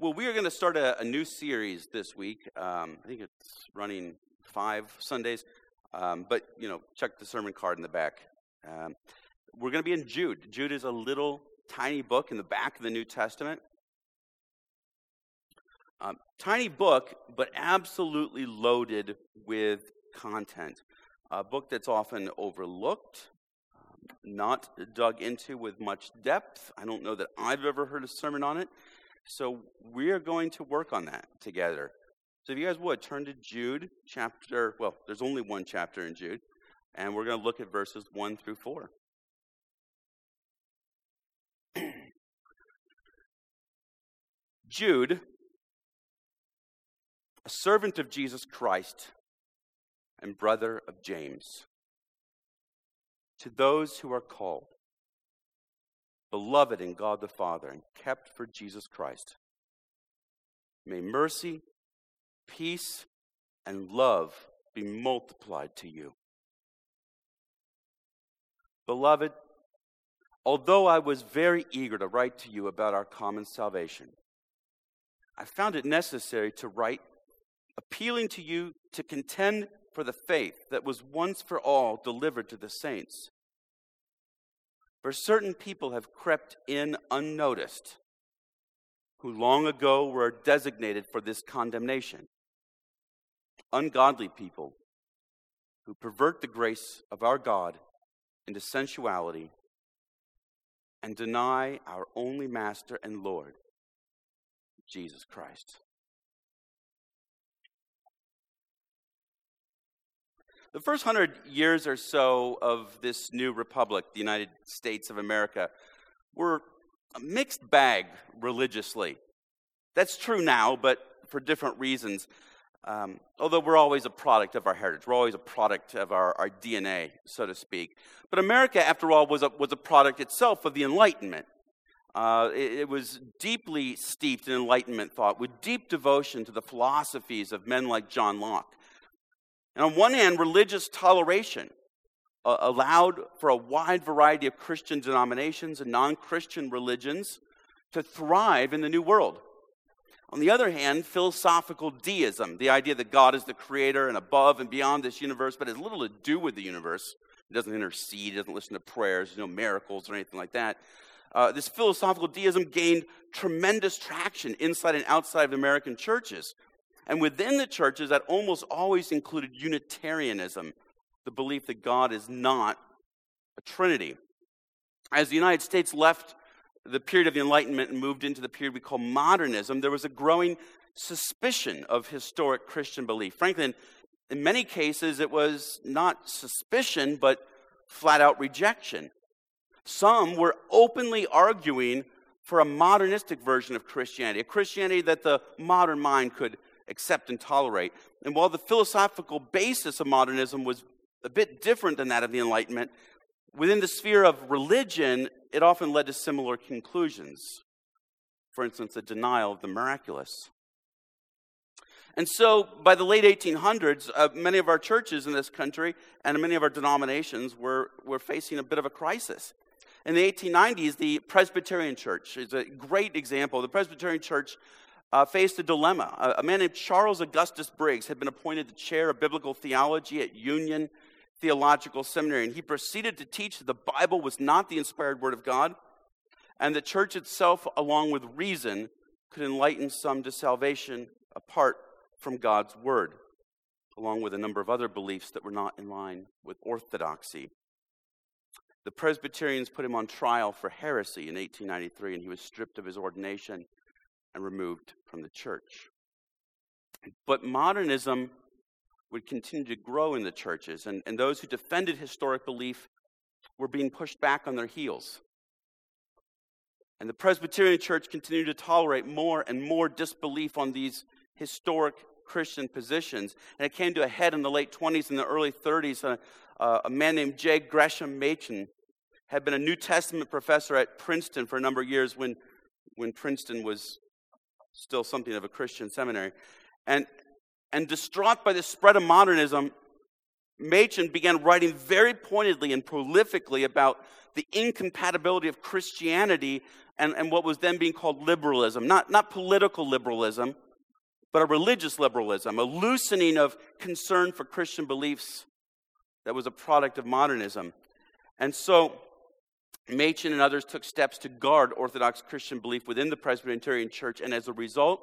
Well, we are going to start a, a, new series this week. Um, I think it's running five Sundays, um, but you know, check the sermon card in the back. Um, we're going to be in Jude. Jude is a little tiny book in the back of the New Testament. Um, tiny book, but absolutely loaded with content. A book that's often overlooked, um, not dug into with much depth. I don't know that I've ever heard a sermon on it. So we are going to work on that together. So if you guys would turn to Jude chapter, well, there's only one chapter in Jude, and we're going to look at verses 1 through 4. Jude, a servant of Jesus Christ and brother of James, to those who are called beloved in God the Father, and kept for Jesus Christ. May mercy, peace, and love be multiplied to you. Beloved, although I was very eager to write to you about our common salvation, I found it necessary to write appealing to you to contend for the faith that was once for all delivered to the saints. For certain people have crept in unnoticed, who long ago were designated for this condemnation. Ungodly people who pervert the grace of our God into sensuality and deny our only Master and Lord, Jesus Christ. The first hundred years or so of this new republic, the United States of America, were a mixed bag religiously. That's true now, but for different reasons. Um, although we're always a product of our heritage, we're always a product of our, our DNA, so to speak. But America, after all, was a, was a product itself of the Enlightenment. Uh, it, it was deeply steeped in Enlightenment thought, with deep devotion to the philosophies of men like John Locke. And on one hand, religious toleration uh, allowed for a wide variety of Christian denominations and non Christian religions to thrive in the New World. On the other hand, philosophical deism, the idea that God is the creator and above and beyond this universe, but has little to do with the universe. He doesn't intercede, he doesn't listen to prayers, no miracles or anything like that. Uh, this philosophical deism gained tremendous traction inside and outside of American churches. And within the churches, that almost always included Unitarianism, the belief that God is not a Trinity. As the United States left the period of the Enlightenment and moved into the period we call modernism, there was a growing suspicion of historic Christian belief. Frankly, in, in many cases, it was not suspicion, but flat out rejection. Some were openly arguing for a modernistic version of Christianity, a Christianity that the modern mind could accept and tolerate. And while the philosophical basis of modernism was a bit different than that of the Enlightenment, within the sphere of religion, it often led to similar conclusions. For instance, a denial of the miraculous. And so, by the late 1800s, uh, many of our churches in this country and many of our denominations were, were facing a bit of a crisis. In the 1890s, the Presbyterian Church is a great example. The Presbyterian Church uh, faced a dilemma. A, a, man named Charles Augustus Briggs had been appointed the chair of biblical theology at Union Theological Seminary, and he proceeded to teach that the Bible was not the inspired word of God, and the church itself, along with reason, could enlighten some to salvation apart from God's word, along with a number of other beliefs that were not in line with orthodoxy. The Presbyterians put him on trial for heresy in 1893, and he was stripped of his ordination and removed from the church. But modernism would continue to grow in the churches, and, and those who defended historic belief were being pushed back on their heels. And the Presbyterian Church continued to tolerate more and more disbelief on these historic Christian positions. And it came to a head in the late 20s and the early 30s. Uh, uh, a man named J. Gresham Machen had been a New Testament professor at Princeton for a number of years when, when Princeton was still something of a Christian seminary. And, and distraught by the spread of modernism, Machen began writing very pointedly and prolifically about the incompatibility of Christianity and, and what was then being called liberalism. Not, not political liberalism, but a religious liberalism, a loosening of concern for Christian beliefs that was a product of modernism. And so, Machen and others took steps to guard Orthodox Christian belief within the Presbyterian Church, and as a result,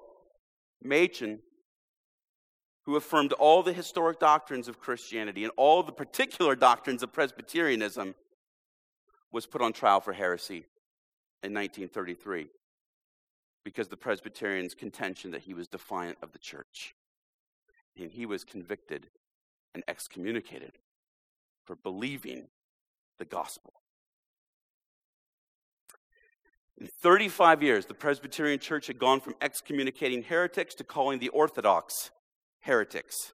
Machen, who affirmed all the historic doctrines of Christianity and all the particular doctrines of Presbyterianism, was put on trial for heresy in 1933 because the Presbyterians' contention that he was defiant of the church. And he was convicted and excommunicated for believing the gospel. In 35 years, the Presbyterian Church had gone from excommunicating heretics to calling the Orthodox heretics.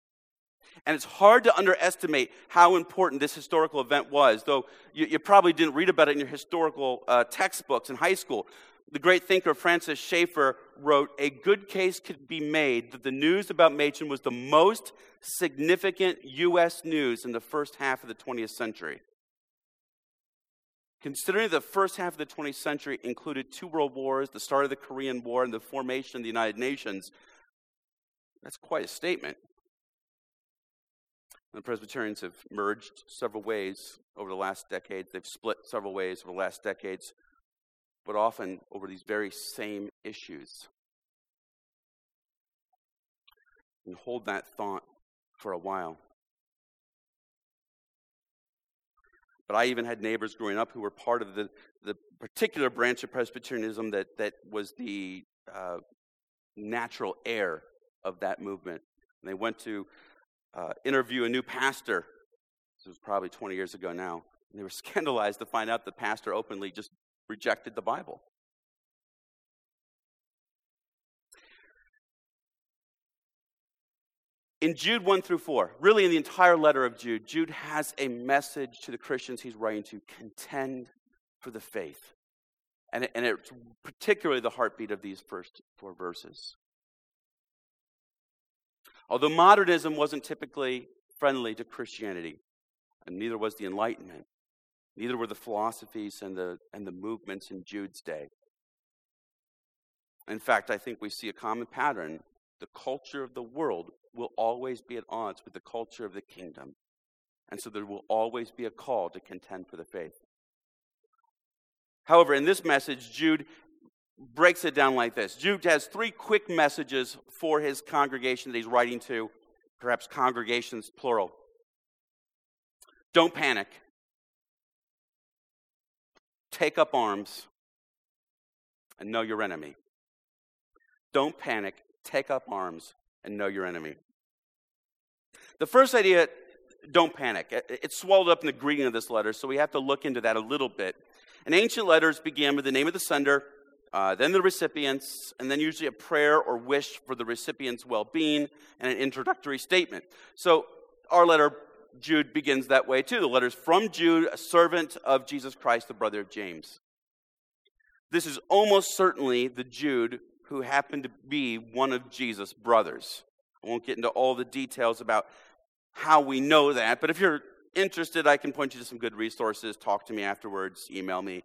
And it's hard to underestimate how important this historical event was, though you, you probably didn't read about it in your historical uh, textbooks in high school. The great thinker Francis Schaeffer wrote A good case could be made that the news about Machen was the most significant U.S. news in the first half of the 20th century. Considering the first half of the 20th century included two world wars, the start of the Korean War, and the formation of the United Nations, that's quite a statement. The Presbyterians have merged several ways over the last decades. They've split several ways over the last decades, but often over these very same issues. And hold that thought for a while. But I even had neighbors growing up who were part of the, the particular branch of Presbyterianism that, that was the uh, natural heir of that movement. And they went to uh, interview a new pastor. This was probably 20 years ago now. And they were scandalized to find out the pastor openly just rejected the Bible. In Jude 1 through 4, really in the entire letter of Jude, Jude has a message to the Christians he's writing to contend for the faith. And, it, and it's particularly the heartbeat of these first four verses. Although modernism wasn't typically friendly to Christianity, and neither was the Enlightenment, neither were the philosophies and the, and the movements in Jude's day. In fact, I think we see a common pattern. The culture of the world will always be at odds with the culture of the kingdom. And so there will always be a call to contend for the faith. However, in this message, Jude breaks it down like this Jude has three quick messages for his congregation that he's writing to, perhaps congregations plural. Don't panic. Take up arms and know your enemy. Don't panic. Take up arms and know your enemy. The first idea, don't panic. It's swallowed up in the greeting of this letter, so we have to look into that a little bit. And ancient letters began with the name of the sender, uh, then the recipients, and then usually a prayer or wish for the recipient's well being and an introductory statement. So our letter, Jude, begins that way too. The letter's from Jude, a servant of Jesus Christ, the brother of James. This is almost certainly the Jude who happened to be one of Jesus' brothers. I won't get into all the details about how we know that, but if you're interested, I can point you to some good resources. Talk to me afterwards, email me.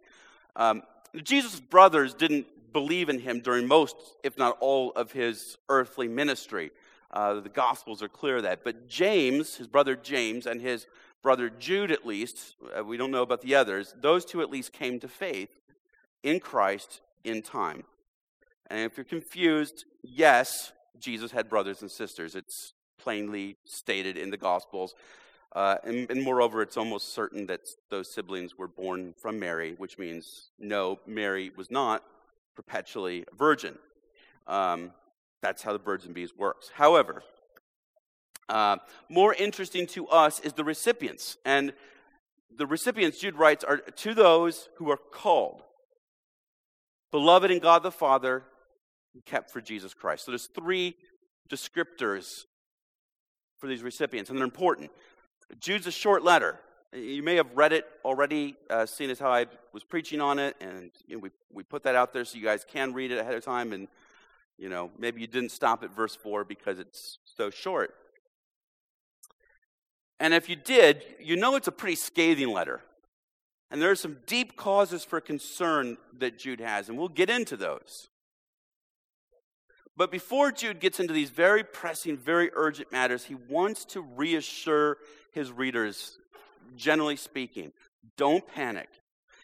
Um, Jesus' brothers didn't believe in him during most, if not all, of his earthly ministry. Uh, the Gospels are clear of that. But James, his brother James, and his brother Jude, at least, uh, we don't know about the others, those two at least came to faith in Christ in time. And if you're confused, yes, Jesus had brothers and sisters. It's plainly stated in the Gospels. Uh, and, and, moreover, it's almost certain that those siblings were born from Mary, which means no, Mary was not perpetually a virgin. Um, that's how the birds and bees works. However, uh, more interesting to us is the recipients. And the recipients, Jude writes, are to those who are called, beloved in God the Father, kept for Jesus Christ. So there's three descriptors for these recipients, and they're important. Jude's a short letter. You may have read it already, uh, seeing as how I was preaching on it, and you know, we, we put that out there so you guys can read it ahead of time. And you know, maybe you didn't stop at verse four because it's so short. And if you did, you know it's a pretty scathing letter. And there are some deep causes for concern that Jude has, and we'll get into those. But before Jude gets into these very pressing, very urgent matters, he wants to reassure his readers, generally speaking, don't panic.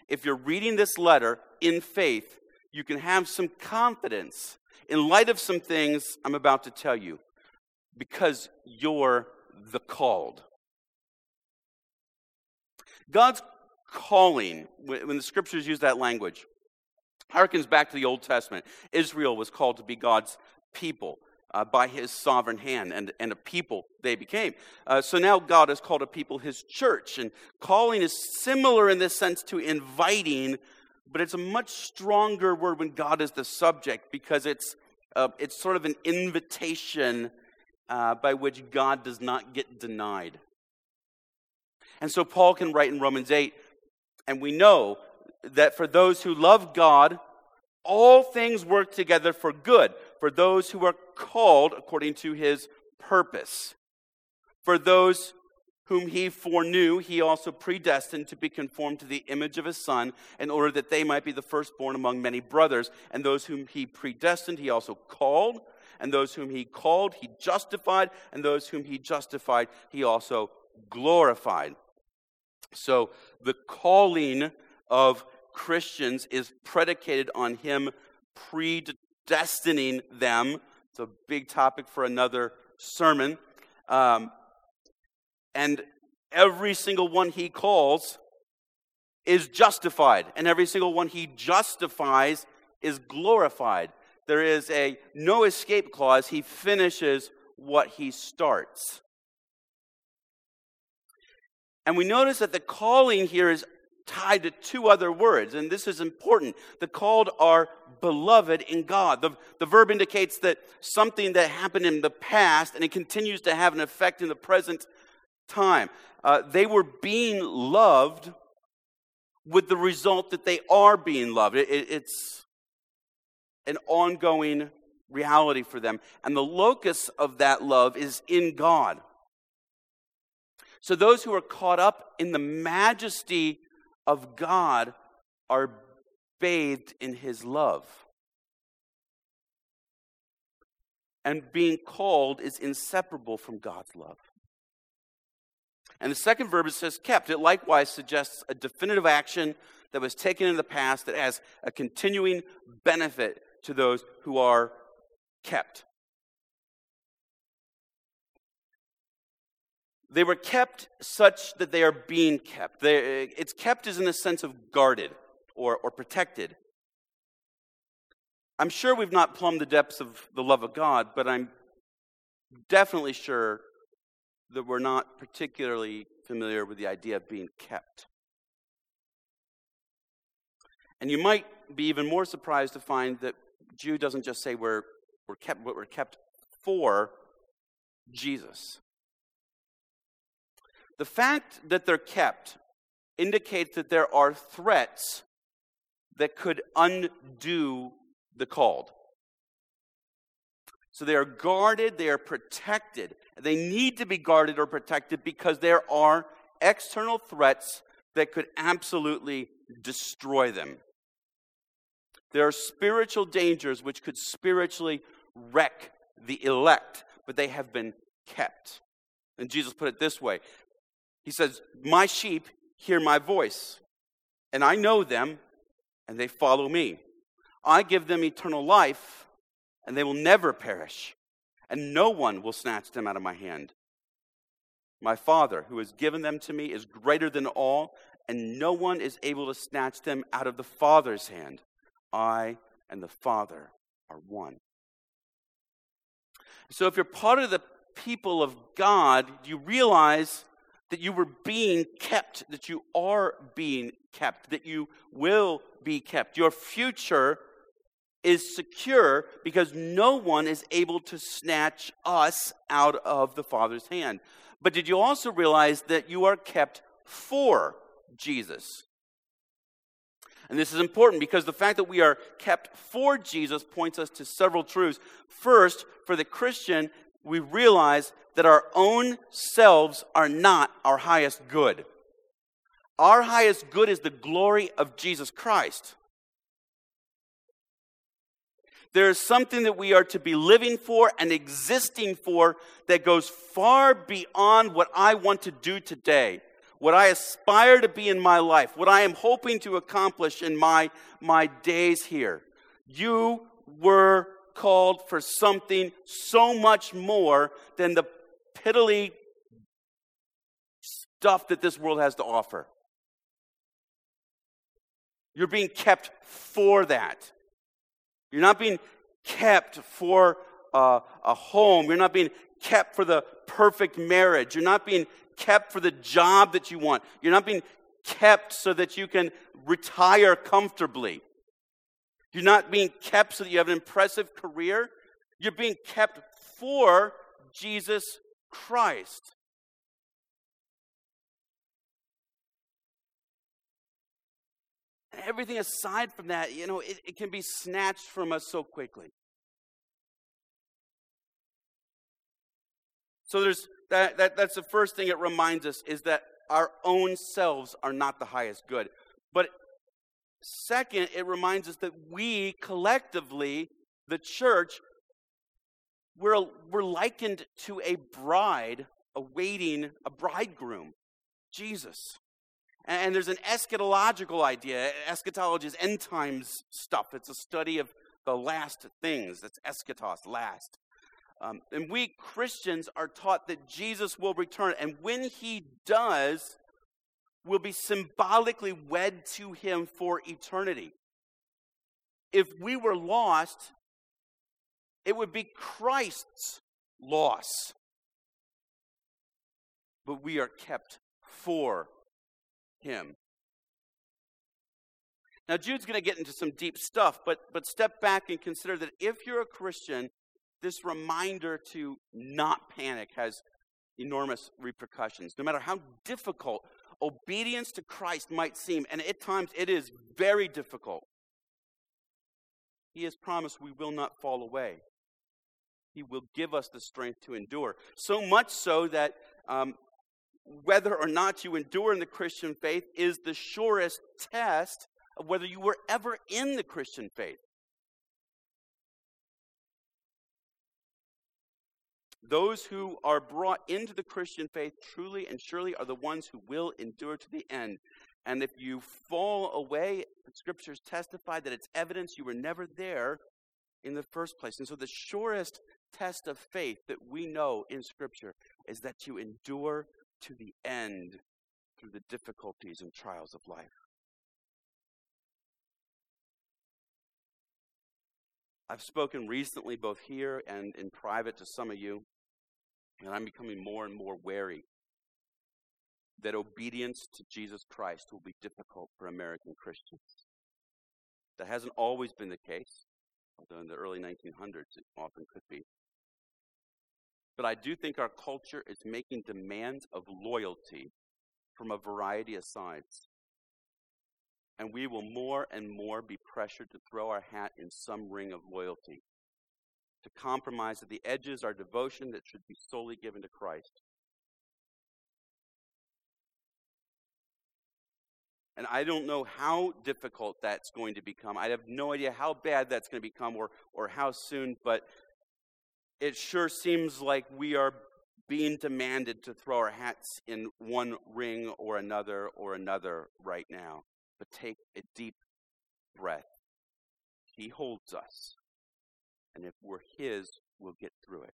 If you're reading this letter in faith, you can have some confidence in light of some things I'm about to tell you because you're the called. God's calling, when the scriptures use that language, harkens back to the Old Testament. Israel was called to be God's people. Uh, by his sovereign hand, and, and a people they became. Uh, so now God has called a people his church. And calling is similar in this sense to inviting, but it's a much stronger word when God is the subject because it's, uh, it's sort of an invitation uh, by which God does not get denied. And so Paul can write in Romans 8, and we know that for those who love God, all things work together for good, for those who are called according to his purpose. For those whom he foreknew, he also predestined to be conformed to the image of his Son, in order that they might be the firstborn among many brothers. And those whom he predestined, he also called. And those whom he called, he justified. And those whom he justified, he also glorified. So the calling of Christians is predicated on him predestining them. It's a big topic for another sermon. Um, and every single one he calls is justified, and every single one he justifies is glorified. There is a no escape clause. He finishes what he starts. And we notice that the calling here is tied to two other words, and this is important. The called are beloved in God. The, the verb indicates that something that happened in the past and it continues to have an effect in the present time. Uh, they were being loved with the result that they are being loved. It, it, it's an ongoing reality for them. And the locus of that love is in God. So those who are caught up in the majesty of God are bathed in his love. And being called is inseparable from God's love. And the second verb, it says kept. It likewise suggests a definitive action that was taken in the past that has a continuing benefit to those who are kept. They were kept such that they are being kept. They, it's kept is in the sense of guarded or, or protected. I'm sure we've not plumbed the depths of the love of God, but I'm definitely sure that we're not particularly familiar with the idea of being kept. And you might be even more surprised to find that Jude doesn't just say we're, we're kept, but we're kept for Jesus. The fact that they're kept indicates that there are threats that could undo the called. So they are guarded, they are protected. They need to be guarded or protected because there are external threats that could absolutely destroy them. There are spiritual dangers which could spiritually wreck the elect, but they have been kept. And Jesus put it this way He says, My sheep hear my voice, and I know them, and they follow me. I give them eternal life, and they will never perish, and no one will snatch them out of my hand. My Father, who has given them to me, is greater than all, and no one is able to snatch them out of the Father's hand. I and the Father are one. So, if you're part of the people of God, you realize that you were being kept, that you are being kept, that you will be kept. Your future is secure because no one is able to snatch us out of the Father's hand. But did you also realize that you are kept for Jesus? And this is important because the fact that we are kept for Jesus points us to several truths. First, for the Christian, we realize that our own selves are not our highest good. Our highest good is the glory of Jesus Christ. There is something that we are to be living for and existing for that goes far beyond what I want to do today, what I aspire to be in my life, what I am hoping to accomplish in my, my days here. You were called for something so much more than the piddly stuff that this world has to offer. You're being kept for that. You're not being kept for uh, a home. You're not being kept for the perfect marriage. You're not being kept for the job that you want. You're not being kept so that you can retire comfortably. You're not being kept so that you have an impressive career. You're being kept for Jesus Christ. And everything aside from that, you know, it, it can be snatched from us so quickly. So there's that, that that's the first thing it reminds us is that our own selves are not the highest good. But second, it reminds us that we collectively, the church, we're, we're likened to a bride awaiting a bridegroom, Jesus. And there's an eschatological idea. Eschatology is end times stuff. It's a study of the last things. That's eschatos, last. Um, and we Christians are taught that Jesus will return. And when he does, we'll be symbolically wed to him for eternity. If we were lost, it would be Christ's loss. But we are kept for him. Now, Jude's going to get into some deep stuff, but, but step back and consider that if you're a Christian, this reminder to not panic has enormous repercussions. No matter how difficult obedience to Christ might seem, and at times it is very difficult, He has promised we will not fall away. He will give us the strength to endure. So much so that um, whether or not you endure in the Christian faith is the surest test of whether you were ever in the Christian faith. Those who are brought into the Christian faith truly and surely are the ones who will endure to the end. And if you fall away, the scriptures testify that it's evidence you were never there in the first place. And so the surest test of faith that we know in scripture is that you endure to the end through the difficulties and trials of life. I've spoken recently, both here and in private, to some of you and I'm becoming more and more wary that obedience to Jesus Christ will be difficult for American Christians. That hasn't always been the case, although in the early 1900s it often could be. But I do think our culture is making demands of loyalty from a variety of sides. And we will more and more be pressured to throw our hat in some ring of loyalty to compromise at the edges our devotion that should be solely given to Christ. And I don't know how difficult that's going to become. I have no idea how bad that's going to become or, or how soon, but it sure seems like we are being demanded to throw our hats in one ring or another or another right now. But take a deep breath. He holds us. And if we're His, we'll get through it.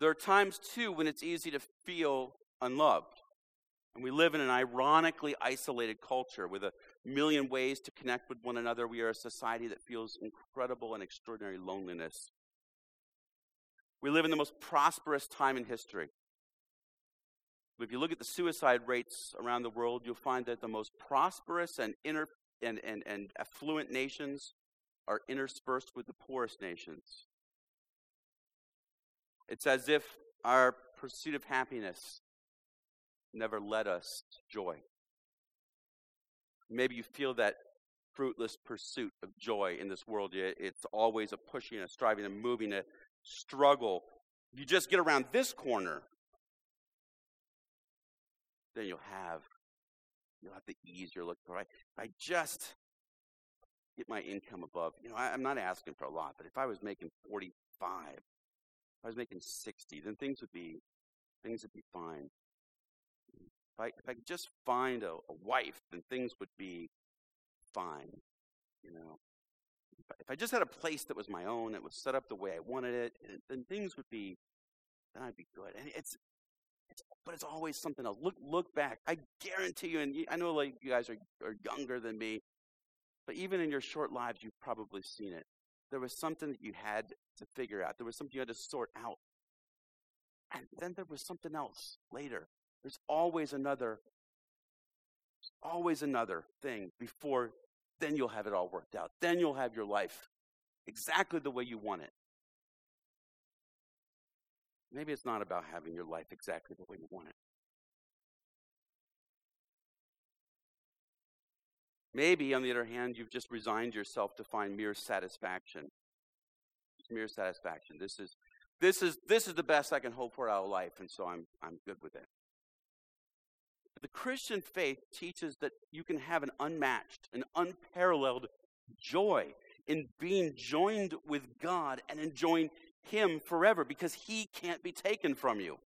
There are times, too, when it's easy to feel unloved. And we live in an ironically isolated culture with a million ways to connect with one another. We are a society that feels incredible and extraordinary loneliness. We live in the most prosperous time in history. If you look at the suicide rates around the world, you'll find that the most prosperous and inner and, and, and affluent nations are interspersed with the poorest nations. It's as if our pursuit of happiness never led us to joy. Maybe you feel that fruitless pursuit of joy in this world. It's always a pushing, a striving, a moving, a struggle. You just get around this corner, then you'll have you'll have the ease you're looking for. If I just get my income above, you know, I, I'm not asking for a lot, but if I was making 45, if I was making 60, then things would be things would be fine. If I if I could just find a, a wife, then things would be fine. You know, if I just had a place that was my own, that was set up the way I wanted it, then things would be, then I'd be good. And it's, it's but it's always something else. Look, look back. I guarantee you, and I know like you guys are, are younger than me, but even in your short lives, you've probably seen it. There was something that you had to figure out. There was something you had to sort out. And then there was something else later. There's always another, always another thing before then you'll have it all worked out. Then you'll have your life exactly the way you want it. Maybe it's not about having your life exactly the way you want it. Maybe, on the other hand, you've just resigned yourself to find mere satisfaction. mere satisfaction. This is this is this is the best I can hope for out of life, and so I'm I'm good with it. The Christian faith teaches that you can have an unmatched, an unparalleled joy in being joined with God and enjoying Him forever because He can't be taken from you.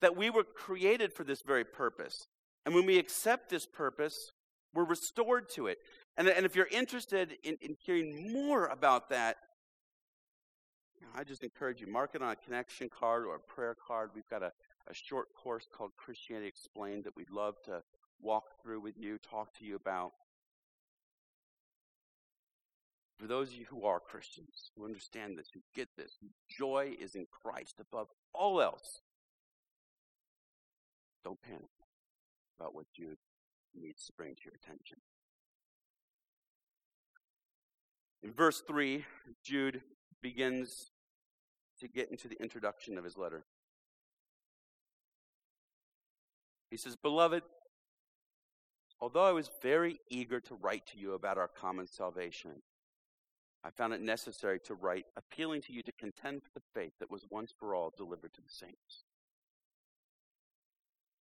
That we were created for this very purpose. And when we accept this purpose, we're restored to it. And, and if you're interested in, in hearing more about that, I just encourage you, mark it on a connection card or a prayer card. We've got a a short course called Christianity Explained that we'd love to walk through with you, talk to you about. For those of you who are Christians, who understand this, who get this, joy is in Christ above all else. Don't panic about what Jude needs to bring to your attention. In verse 3, Jude begins to get into the introduction of his letter. He says, Beloved, although I was very eager to write to you about our common salvation, I found it necessary to write, appealing to you to contend for the faith that was once for all delivered to the saints.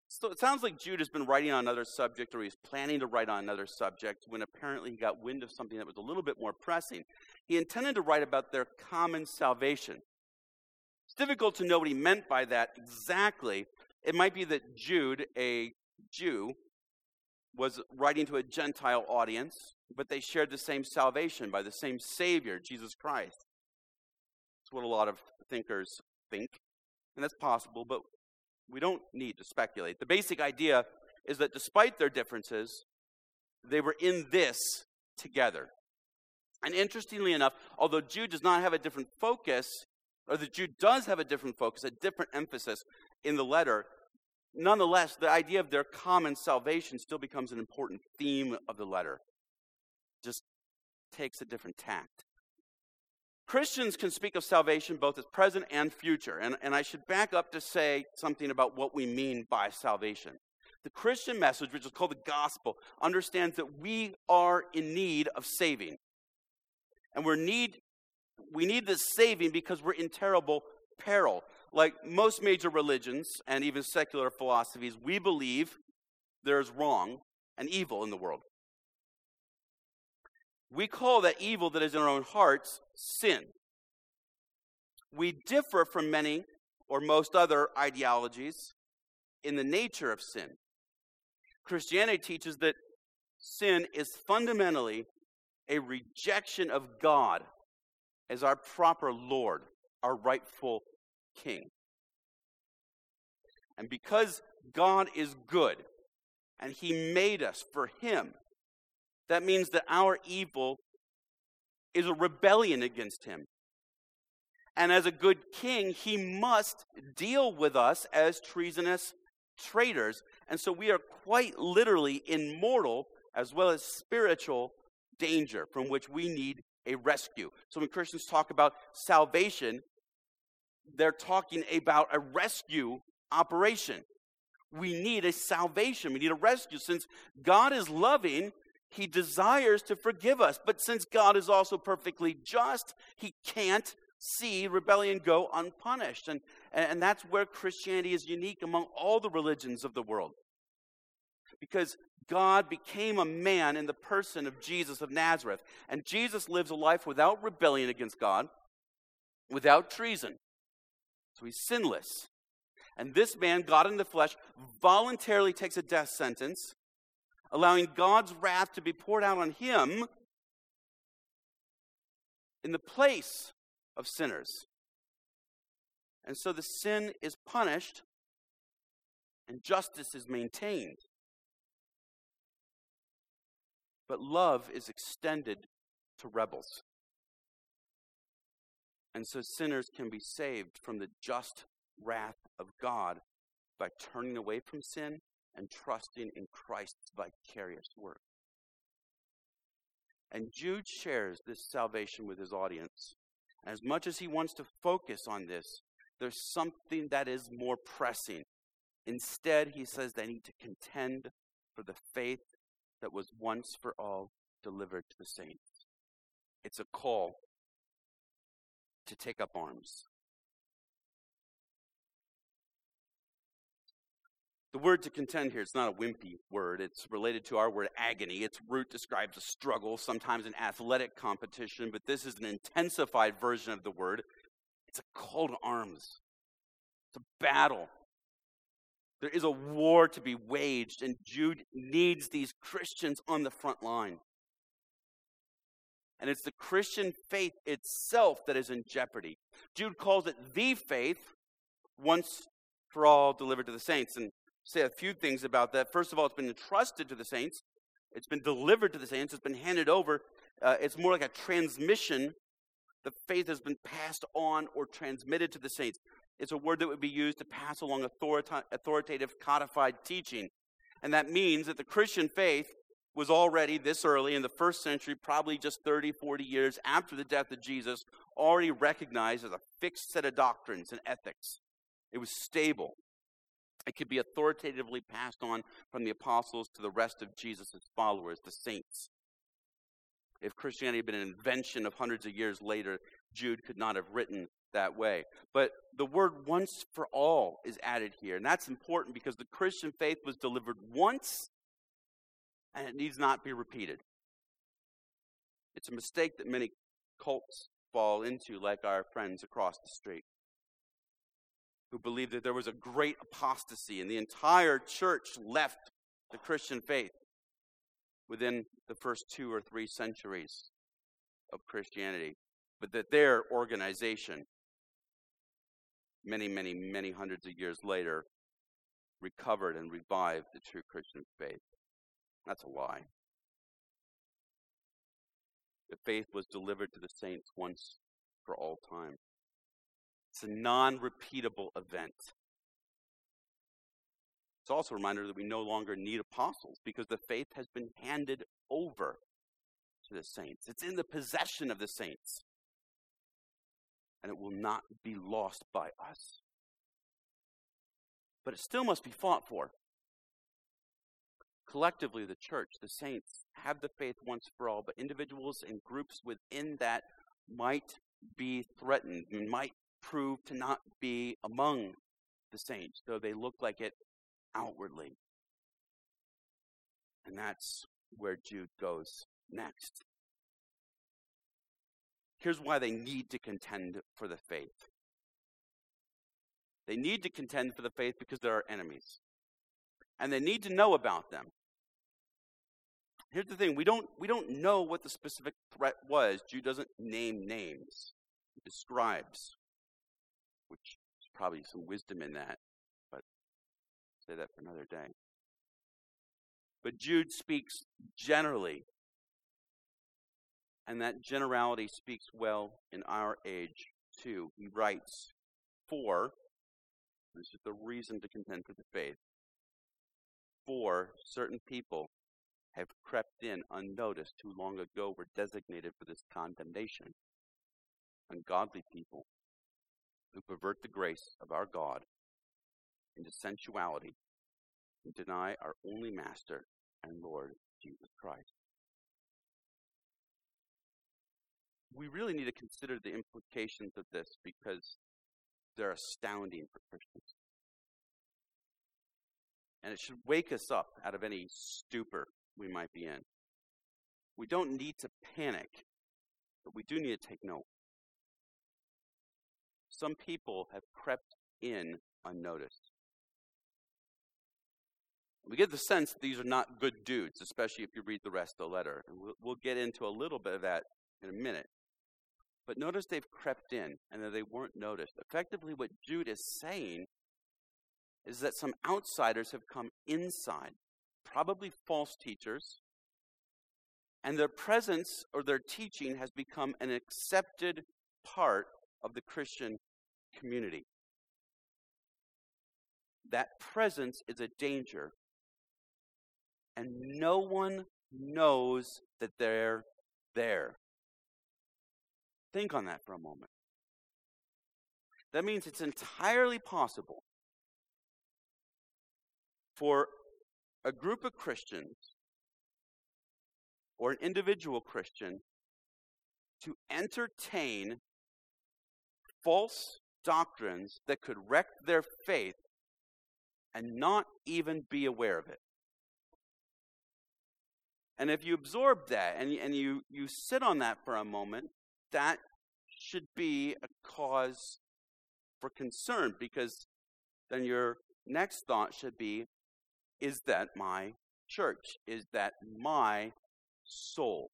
So it sounds like Jude has been writing on another subject, or he's planning to write on another subject, when apparently he got wind of something that was a little bit more pressing. He intended to write about their common salvation. It's difficult to know what he meant by that exactly, it might be that Jude, a Jew, was writing to a Gentile audience, but they shared the same salvation by the same Savior, Jesus Christ. That's what a lot of thinkers think, and that's possible, but we don't need to speculate. The basic idea is that despite their differences, they were in this together. And interestingly enough, although Jude does not have a different focus, or that Jude does have a different focus, a different emphasis in the letter, nonetheless, the idea of their common salvation still becomes an important theme of the letter. Just takes a different tact. Christians can speak of salvation both as present and future. And, and I should back up to say something about what we mean by salvation. The Christian message, which is called the gospel, understands that we are in need of saving. And we're need, we need this saving because we're in terrible peril. Like most major religions and even secular philosophies, we believe there's wrong and evil in the world. We call that evil that is in our own hearts sin. We differ from many or most other ideologies in the nature of sin. Christianity teaches that sin is fundamentally a rejection of God as our proper Lord, our rightful king. And because God is good and he made us for him, that means that our evil is a rebellion against him. And as a good king, he must deal with us as treasonous traitors. And so we are quite literally in mortal as well as spiritual danger from which we need a rescue. So when Christians talk about salvation, they're talking about a rescue operation. We need a salvation. We need a rescue. Since God is loving, He desires to forgive us. But since God is also perfectly just, He can't see rebellion go unpunished. And, and that's where Christianity is unique among all the religions of the world. because God became a man in the person of Jesus of Nazareth. And Jesus lives a life without rebellion against God, without treason. So he's sinless. And this man, God in the flesh, voluntarily takes a death sentence, allowing God's wrath to be poured out on him in the place of sinners. And so the sin is punished and justice is maintained. But love is extended to rebels. And so sinners can be saved from the just wrath of God by turning away from sin and trusting in Christ's vicarious work. And Jude shares this salvation with his audience. As much as he wants to focus on this, there's something that is more pressing. Instead, he says they need to contend for the faith that was once for all delivered to the saints. It's a call to take up arms. The word to contend here, it's not a wimpy word. It's related to our word agony. Its root describes a struggle, sometimes an athletic competition, but this is an intensified version of the word. It's a call to arms, it's a battle. There is a war to be waged, and Jude needs these Christians on the front line. And it's the Christian faith itself that is in jeopardy. Jude calls it the faith, once for all delivered to the saints. And say a few things about that. First of all, it's been entrusted to the saints, it's been delivered to the saints, it's been handed over. Uh, it's more like a transmission. The faith has been passed on or transmitted to the saints. It's a word that would be used to pass along authoritative codified teaching. And that means that the Christian faith was already this early in the first century, probably just 30, 40 years after the death of Jesus, already recognized as a fixed set of doctrines and ethics. It was stable. It could be authoritatively passed on from the apostles to the rest of Jesus' followers, the saints. If Christianity had been an invention of hundreds of years later, Jude could not have written that way. But the word once for all is added here. And that's important because the Christian faith was delivered once and it needs not be repeated. It's a mistake that many cults fall into, like our friends across the street, who believe that there was a great apostasy and the entire church left the Christian faith within the first two or three centuries of Christianity, but that their organization many, many, many hundreds of years later, recovered and revived the true Christian faith. That's a lie. The faith was delivered to the saints once for all time. It's a non repeatable event. It's also a reminder that we no longer need apostles because the faith has been handed over to the saints. It's in the possession of the saints and it will not be lost by us. But it still must be fought for. Collectively, the church, the saints, have the faith once for all, but individuals and groups within that might be threatened, might prove to not be among the saints, though they look like it outwardly. And that's where Jude goes next. Here's why they need to contend for the faith. They need to contend for the faith because there are enemies. And they need to know about them. Here's the thing we don't, we don't know what the specific threat was. Jude doesn't name names, he describes, which is probably some wisdom in that, but I'll say that for another day. But Jude speaks generally and that generality speaks well in our age, too. He writes, For, this is the reason to contend for the faith, for certain people have crept in unnoticed who long ago were designated for this condemnation. Ungodly people who pervert the grace of our God into sensuality and deny our only Master and Lord Jesus Christ. we really need to consider the implications of this because they're astounding for Christians. And it should wake us up out of any stupor we might be in. We don't need to panic, but we do need to take note. Some people have crept in unnoticed. We get the sense that these are not good dudes, especially if you read the rest of the letter. And we'll, we'll get into a little bit of that in a minute. But notice they've crept in and that they weren't noticed. Effectively, what Jude is saying is that some outsiders have come inside, probably false teachers, and their presence or their teaching has become an accepted part of the Christian community. That presence is a danger and no one knows that they're there. Think on that for a moment. That means it's entirely possible for a group of Christians or an individual Christian to entertain false doctrines that could wreck their faith and not even be aware of it. And if you absorb that and, and you, you sit on that for a moment, that should be a cause for concern because then your next thought should be is that my church? Is that my soul?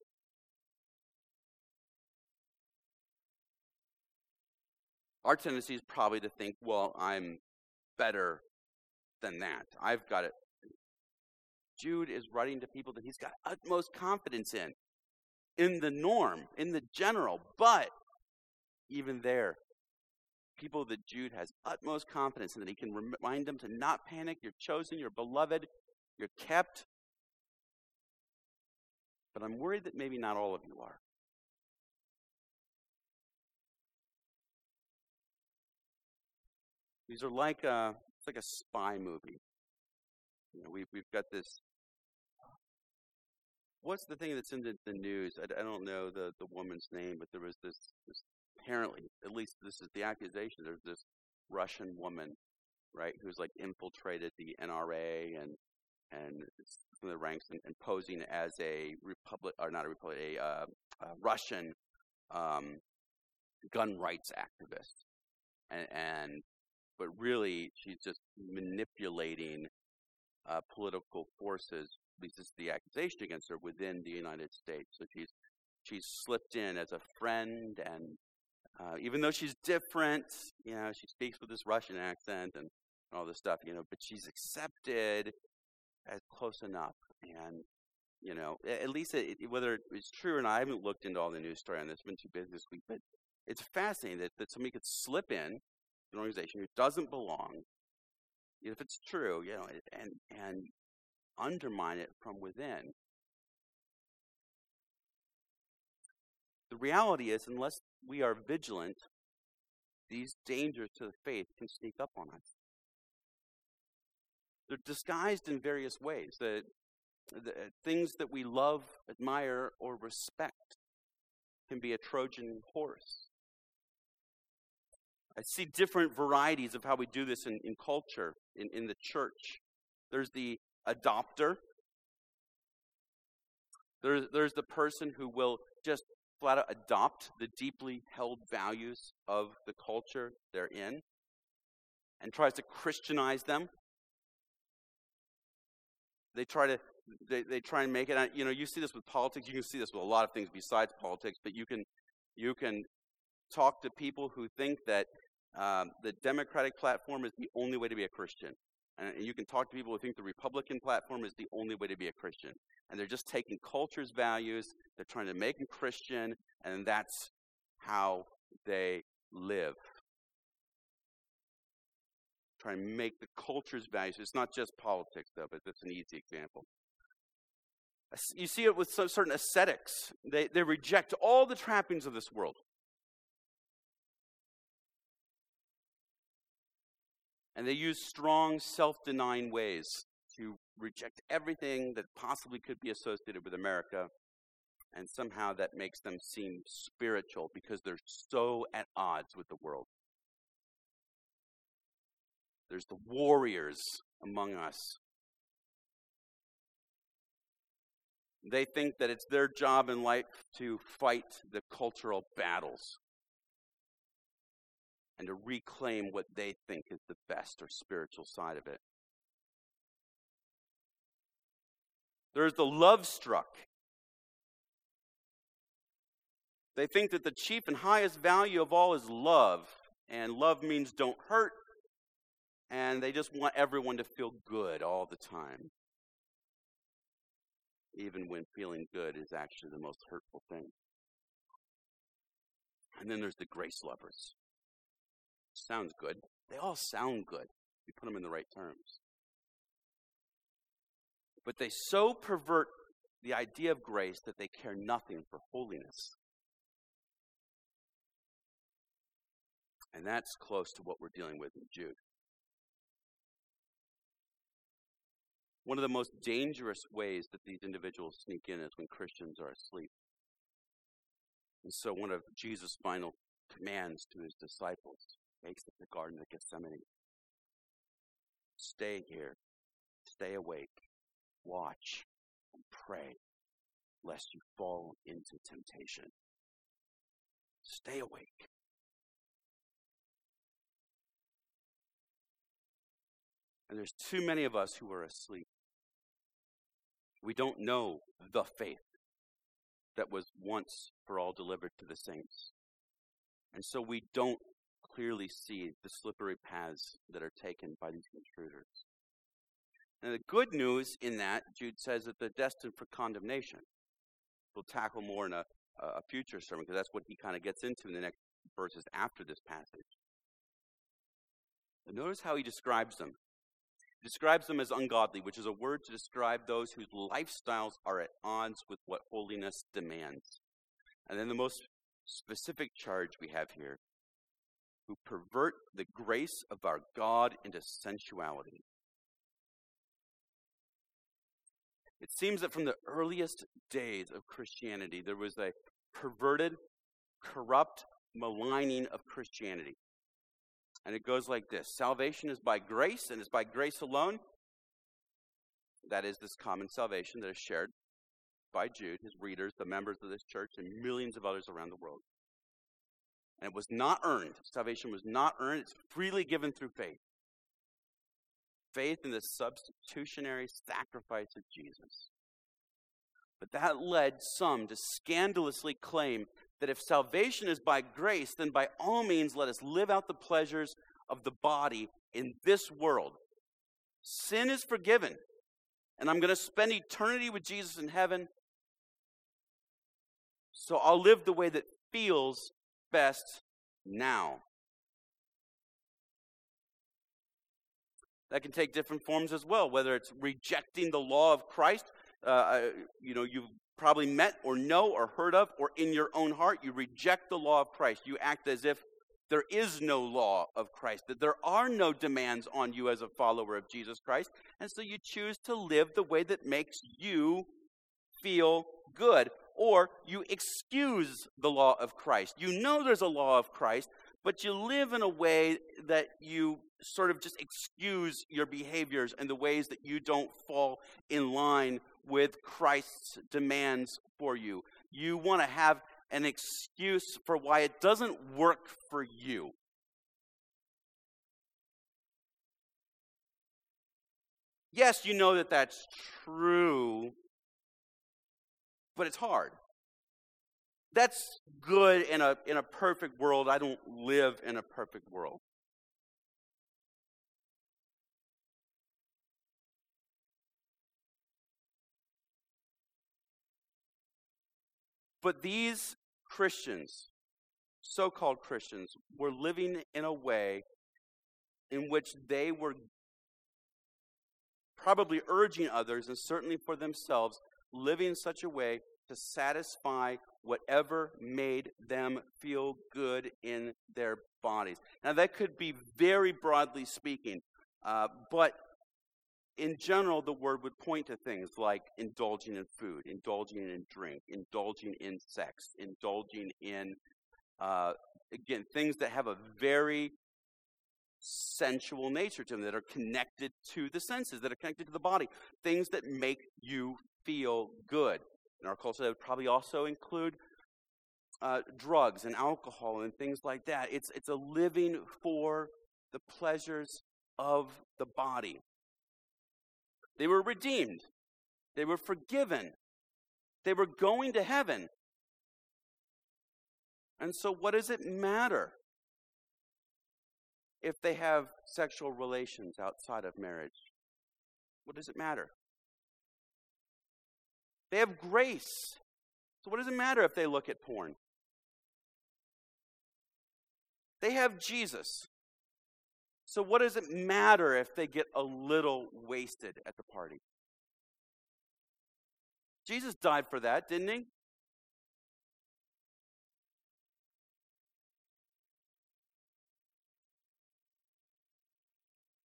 Our tendency is probably to think, well, I'm better than that. I've got it Jude is writing to people that he's got utmost confidence in, in the norm, in the general. But even there, people that Jude has utmost confidence in, that he can remind them to not panic. You're chosen, you're beloved, you're kept. But I'm worried that maybe not all of you are. These are like a, it's like a spy movie. You know, we've, we've got this what's the thing that's in the, the news? I, I, don't know the, the woman's name, but there was this, this, apparently, at least this is the accusation, there's this Russian woman, right, who's like infiltrated the NRA and and of the ranks and, and, posing as a republic or not a republic, a, uh, a Russian um, gun rights activist, and, and but really she's just manipulating uh, political forces this is the accusation against her within the United States. So she's she's slipped in as a friend, and uh, even though she's different, you know, she speaks with this Russian accent and all this stuff, you know, but she's accepted as close enough, and you know, at least it, whether it's true or not, I haven't looked into all the news story on this. Been too busy this week, but it's fascinating that, that somebody could slip in an organization who doesn't belong, if it's true, you know, and and undermine it from within. The reality is, unless we are vigilant, these dangers to the faith can sneak up on us. They're disguised in various ways. The, the uh, things that we love, admire, or respect can be a Trojan horse. I see different varieties of how we do this in, in culture, in, in the church. There's the adopter. There's, there's the person who will just flat out adopt the deeply held values of the culture they're in and tries to Christianize them. They try to they, they try and make it you know you see this with politics you can see this with a lot of things besides politics but you can you can talk to people who think that um, the democratic platform is the only way to be a christian and you can talk to people who think the Republican platform is the only way to be a Christian. And they're just taking culture's values, they're trying to make them Christian, and that's how they live. Try and make the culture's values. It's not just politics, though, but that's an easy example. You see it with certain ascetics. They, they reject all the trappings of this world. And they use strong, self denying ways to reject everything that possibly could be associated with America. And somehow that makes them seem spiritual because they're so at odds with the world. There's the warriors among us. They think that it's their job in life to fight the cultural battles and to reclaim what they think is the best or spiritual side of it. There's the love struck. They think that the chief and highest value of all is love, and love means don't hurt, and they just want everyone to feel good all the time even when feeling good is actually the most hurtful thing. And then there's the grace lovers. Sounds good. They all sound good. You put them in the right terms. But they so pervert the idea of grace that they care nothing for holiness. And that's close to what we're dealing with in Jude. One of the most dangerous ways that these individuals sneak in is when Christians are asleep. And so, one of Jesus' final commands to his disciples makes it the Garden of Gethsemane Stay here, stay awake, watch, and pray, lest you fall into temptation. Stay awake. And there's too many of us who are asleep. We don't know the faith that was once for all delivered to the saints. And so we don't clearly see the slippery paths that are taken by these intruders. And the good news in that, Jude says that they're destined for condemnation. We'll tackle more in a, a future sermon because that's what he kind of gets into in the next verses after this passage. But notice how he describes them He describes them as ungodly, which is a word to describe those whose lifestyles are at odds with what holiness demands. And then the most specific charge we have here who pervert the grace of our God into sensuality. It seems that from the earliest days of Christianity, there was a perverted, corrupt maligning of Christianity. And it goes like this Salvation is by grace, and it's by grace alone. That is this common salvation that is shared by Jude, his readers, the members of this church, and millions of others around the world. And it was not earned. Salvation was not earned, it's freely given through faith. Faith in the substitutionary sacrifice of Jesus. But that led some to scandalously claim that if salvation is by grace, then by all means let us live out the pleasures of the body in this world. Sin is forgiven, and I'm going to spend eternity with Jesus in heaven. So I'll live the way that feels best now. That can take different forms as well, whether it's rejecting the law of Christ. Uh, you know, you've probably met or know or heard of, or in your own heart, you reject the law of Christ. You act as if there is no law of Christ, that there are no demands on you as a follower of Jesus Christ. And so you choose to live the way that makes you feel good. Or you excuse the law of Christ. You know there's a law of Christ, but you live in a way that you sort of just excuse your behaviors and the ways that you don't fall in line with Christ's demands for you. You want to have an excuse for why it doesn't work for you. Yes, you know that that's true, but it's hard. That's good in a, in a perfect world. I don't live in a perfect world. But these Christians, so called Christians, were living in a way in which they were probably urging others, and certainly for themselves, living in such a way to satisfy whatever made them feel good in their bodies. Now, that could be very broadly speaking, uh, but in general, the word would point to things like indulging in food, indulging in drink, indulging in sex, indulging in, uh, again, things that have a very sensual nature to them, that are connected to the senses, that are connected to the body, things that make you feel good. In our culture, that would probably also include uh, drugs and alcohol and things like that. It's, it's a living for the pleasures of the body. They were redeemed, they were forgiven, they were going to heaven. And so, what does it matter if they have sexual relations outside of marriage? What does it matter? They have grace. So, what does it matter if they look at porn? They have Jesus. So, what does it matter if they get a little wasted at the party? Jesus died for that, didn't he?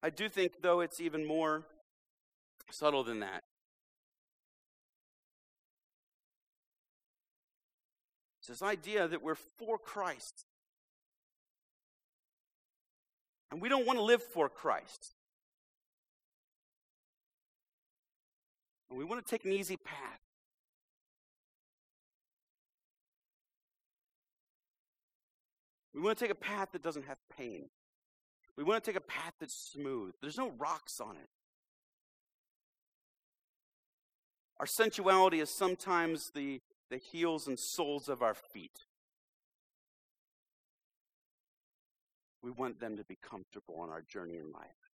I do think, though, it's even more subtle than that. It's this idea that we're for Christ. And we don't want to live for Christ. And we want to take an easy path. We want to take a path that doesn't have pain. We want to take a path that's smooth. There's no rocks on it. Our sensuality is sometimes the, the heels and soles of our feet. We want them to be comfortable on our journey in life.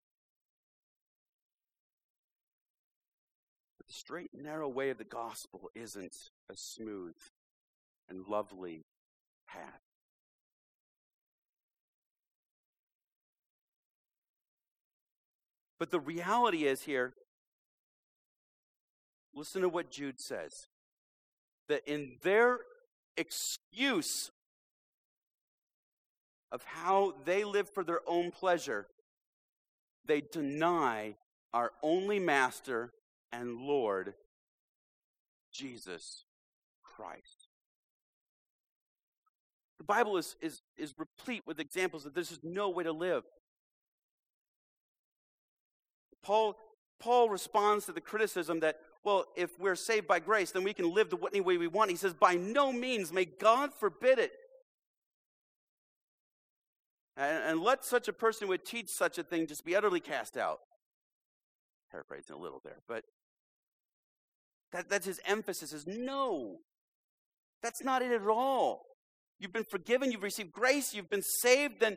But the straight and narrow way of the gospel isn't a smooth and lovely path. But the reality is here, listen to what Jude says that in their excuse of how they live for their own pleasure, they deny our only master and Lord, Jesus Christ. The Bible is, is, is replete with examples that this is no way to live. Paul, Paul responds to the criticism that, well, if we're saved by grace, then we can live the any way we want. He says, by no means, may God forbid it. And, and let such a person who would teach such a thing just be utterly cast out. Paraphrasing a little there, but that, that's his emphasis is no. That's not it at all. You've been forgiven, you've received grace, you've been saved, then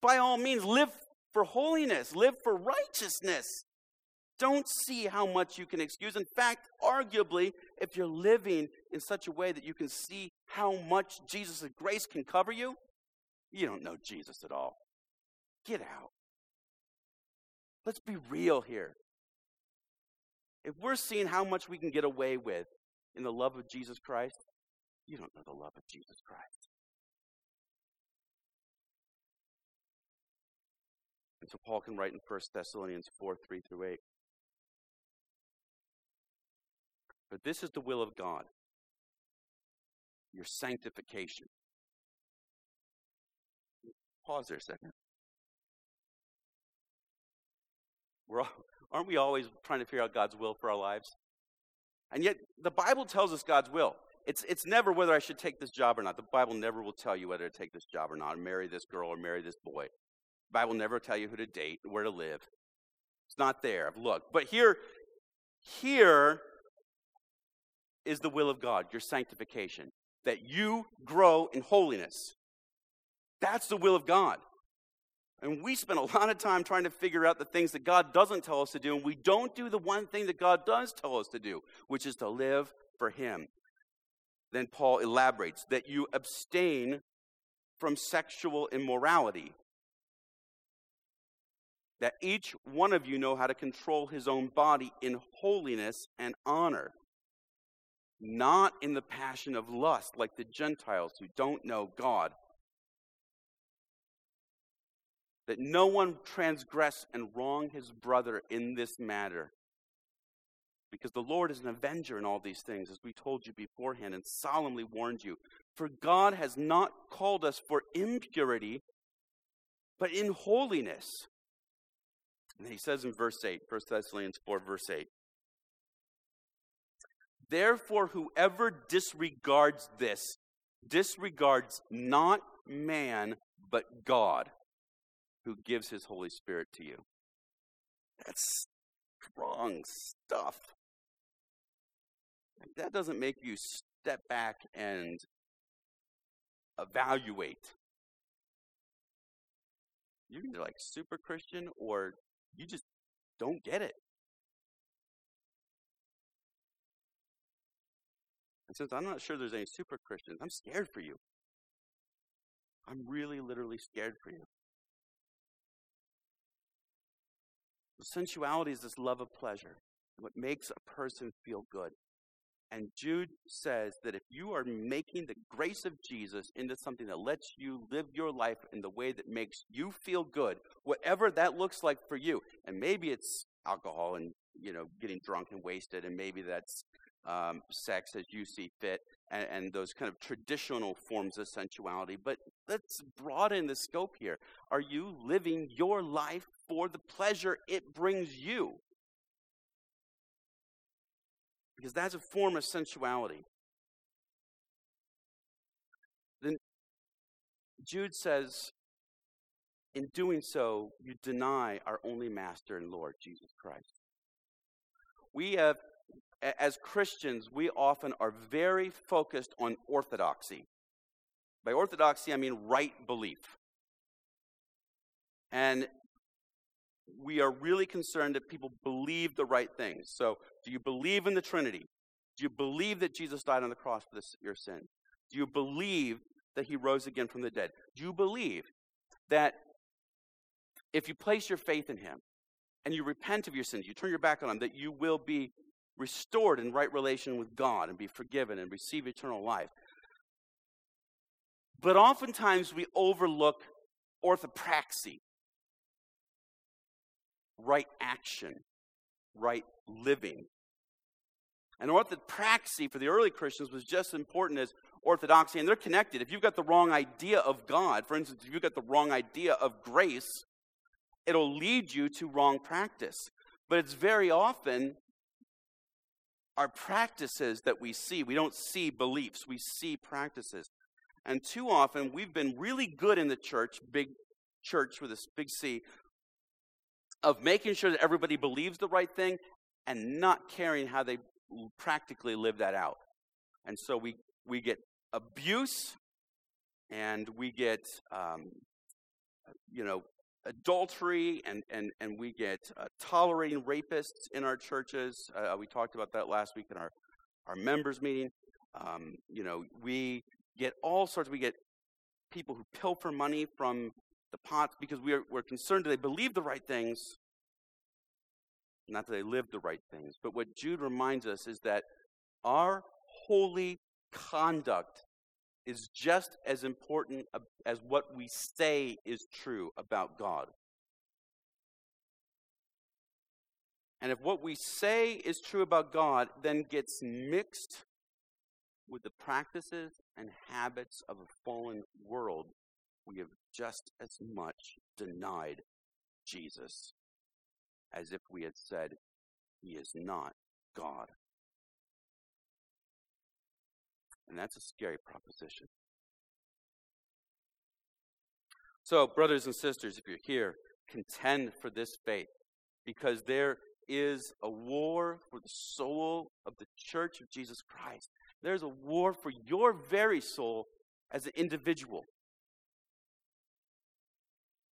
by all means live for holiness, live for righteousness. Don't see how much you can excuse. In fact, arguably, if you're living in such a way that you can see how much Jesus' grace can cover you, you don't know Jesus at all. Get out. Let's be real here. If we're seeing how much we can get away with in the love of Jesus Christ, you don't know the love of Jesus Christ. And so Paul can write in 1 Thessalonians 4 3 through 8. But this is the will of God your sanctification Pause there a second. We're all, aren't we always trying to figure out God's will for our lives? And yet, the Bible tells us God's will. It's, it's never whether I should take this job or not. The Bible never will tell you whether to take this job or not, or marry this girl or marry this boy. The Bible never tell you who to date, where to live. It's not there. I've looked. But here, here is the will of God, your sanctification, that you grow in holiness. That's the will of God. And we spend a lot of time trying to figure out the things that God doesn't tell us to do, and we don't do the one thing that God does tell us to do, which is to live for Him. Then Paul elaborates that you abstain from sexual immorality, that each one of you know how to control his own body in holiness and honor, not in the passion of lust like the Gentiles who don't know God that no one transgress and wrong his brother in this matter. Because the Lord is an avenger in all these things, as we told you beforehand and solemnly warned you. For God has not called us for impurity, but in holiness. And he says in verse 8, 1 Thessalonians 4, verse 8, Therefore, whoever disregards this disregards not man, but God, who gives his Holy Spirit to you. That's strong stuff. That doesn't make you step back and evaluate. You're either like super Christian or you just don't get it. And since I'm not sure there's any super Christians, I'm scared for you. I'm really, literally scared for you. Sensuality is this love of pleasure, what makes a person feel good. And Jude says that if you are making the grace of Jesus into something that lets you live your life in the way that makes you feel good, whatever that looks like for you, and maybe it's alcohol and you know getting drunk and wasted, and maybe that's um, sex as you see fit, and, and those kind of traditional forms of sensuality. But let's broaden the scope here. Are you living your life for the pleasure it brings you? because that's a form of sensuality. Then Jude says, in doing so, you deny our only master and Lord, Jesus Christ. We have, as Christians, we often are very focused on orthodoxy. By orthodoxy, I mean right belief. And we are really concerned that people believe the right things. So, do you believe in the Trinity? Do you believe that Jesus died on the cross for this, your sin? Do you believe that he rose again from the dead? Do you believe that if you place your faith in him and you repent of your sins, you turn your back on him, that you will be restored in right relation with God and be forgiven and receive eternal life? But oftentimes we overlook orthopraxy, right action, right living. And orthopraxy for the early Christians was just as important as orthodoxy, and they're connected. If you've got the wrong idea of God, for instance, if you've got the wrong idea of grace, it'll lead you to wrong practice. But it's very often our practices that we see. We don't see beliefs, we see practices. And too often, we've been really good in the church, big church with a big C, of making sure that everybody believes the right thing and not caring how they practically live that out. And so we, we get abuse and we get, um, you know, adultery and, and, and we get uh, tolerating rapists in our churches. Uh, we talked about that last week in our, our members meeting. Um, you know, we get all sorts, we get people who pilfer money from the pots because we are, we're concerned that they believe the right things, not that they live the right things. But what Jude reminds us is that our holy conduct is just as important as what we say is true about God. And if what we say is true about God then gets mixed with the practices and habits of a fallen world, we have just as much denied Jesus as if we had said, He is not God. And that's a scary proposition. So, brothers and sisters, if you're here, contend for this faith because there is a war for the soul of the church of Jesus Christ. There's a war for your very soul as an individual.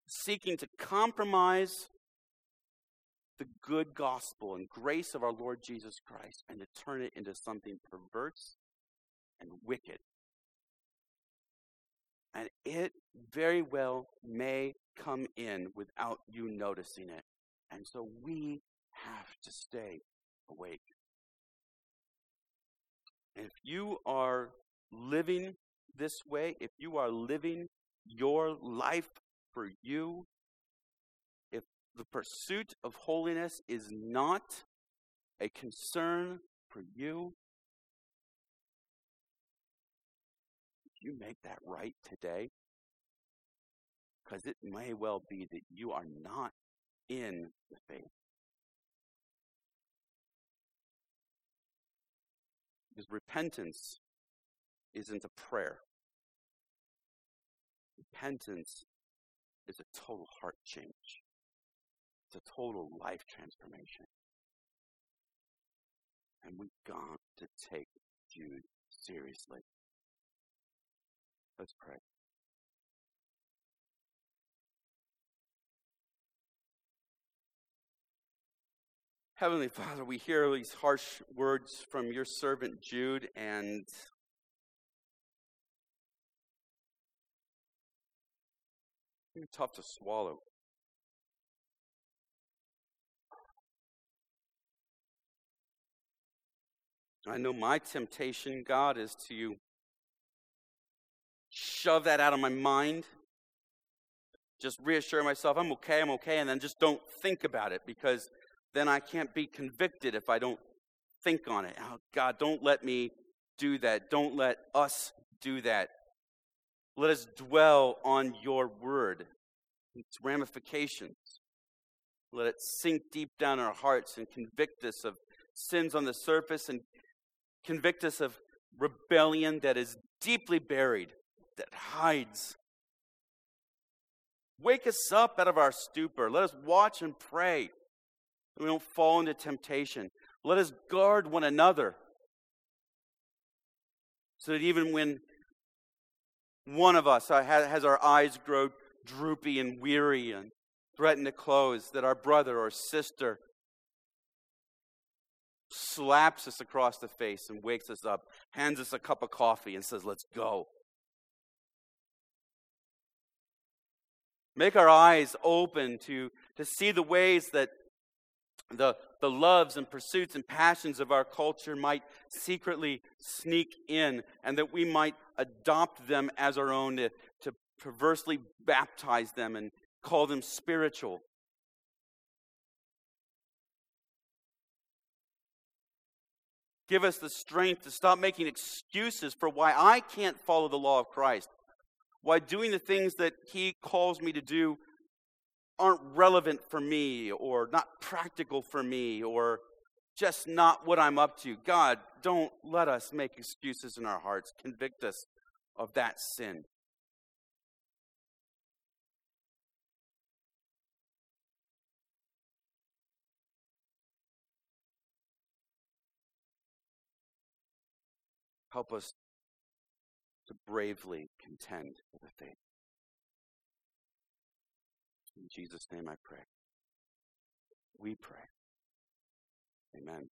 Seeking to compromise the good gospel and grace of our Lord Jesus Christ and to turn it into something perverse and wicked. And it very well may come in without you noticing it. And so we have to stay awake. If you are living this way, if you are living your life for you, if the pursuit of holiness is not a concern for you, you make that right today? Because it may well be that you are not in the faith. Because repentance isn't a prayer. Repentance is a total heart change. It's a total life transformation. And we've got to take Jude seriously. Let's pray. Heavenly Father, we hear these harsh words from your servant Jude, and they're tough to swallow. I know my temptation, God, is to shove that out of my mind. Just reassure myself I'm okay, I'm okay, and then just don't think about it because then I can't be convicted if I don't think on it. Oh, God, don't let me do that. Don't let us do that. Let us dwell on your word, its ramifications. Let it sink deep down in our hearts and convict us of sins on the surface and convict us of rebellion that is deeply buried, that hides. Wake us up out of our stupor. Let us watch and pray we don't fall into temptation. Let us guard one another so that even when one of us has our eyes grow droopy and weary and threaten to close, that our brother or sister slaps us across the face and wakes us up, hands us a cup of coffee, and says, Let's go. Make our eyes open to, to see the ways that the, the loves and pursuits and passions of our culture might secretly sneak in, and that we might adopt them as our own to, to perversely baptize them and call them spiritual. Give us the strength to stop making excuses for why I can't follow the law of Christ, why doing the things that He calls me to do aren't relevant for me or not practical for me or just not what I'm up to. God, don't let us make excuses in our hearts. Convict us of that sin. Help us to bravely contend for the faith. In Jesus' name I pray. We pray. Amen.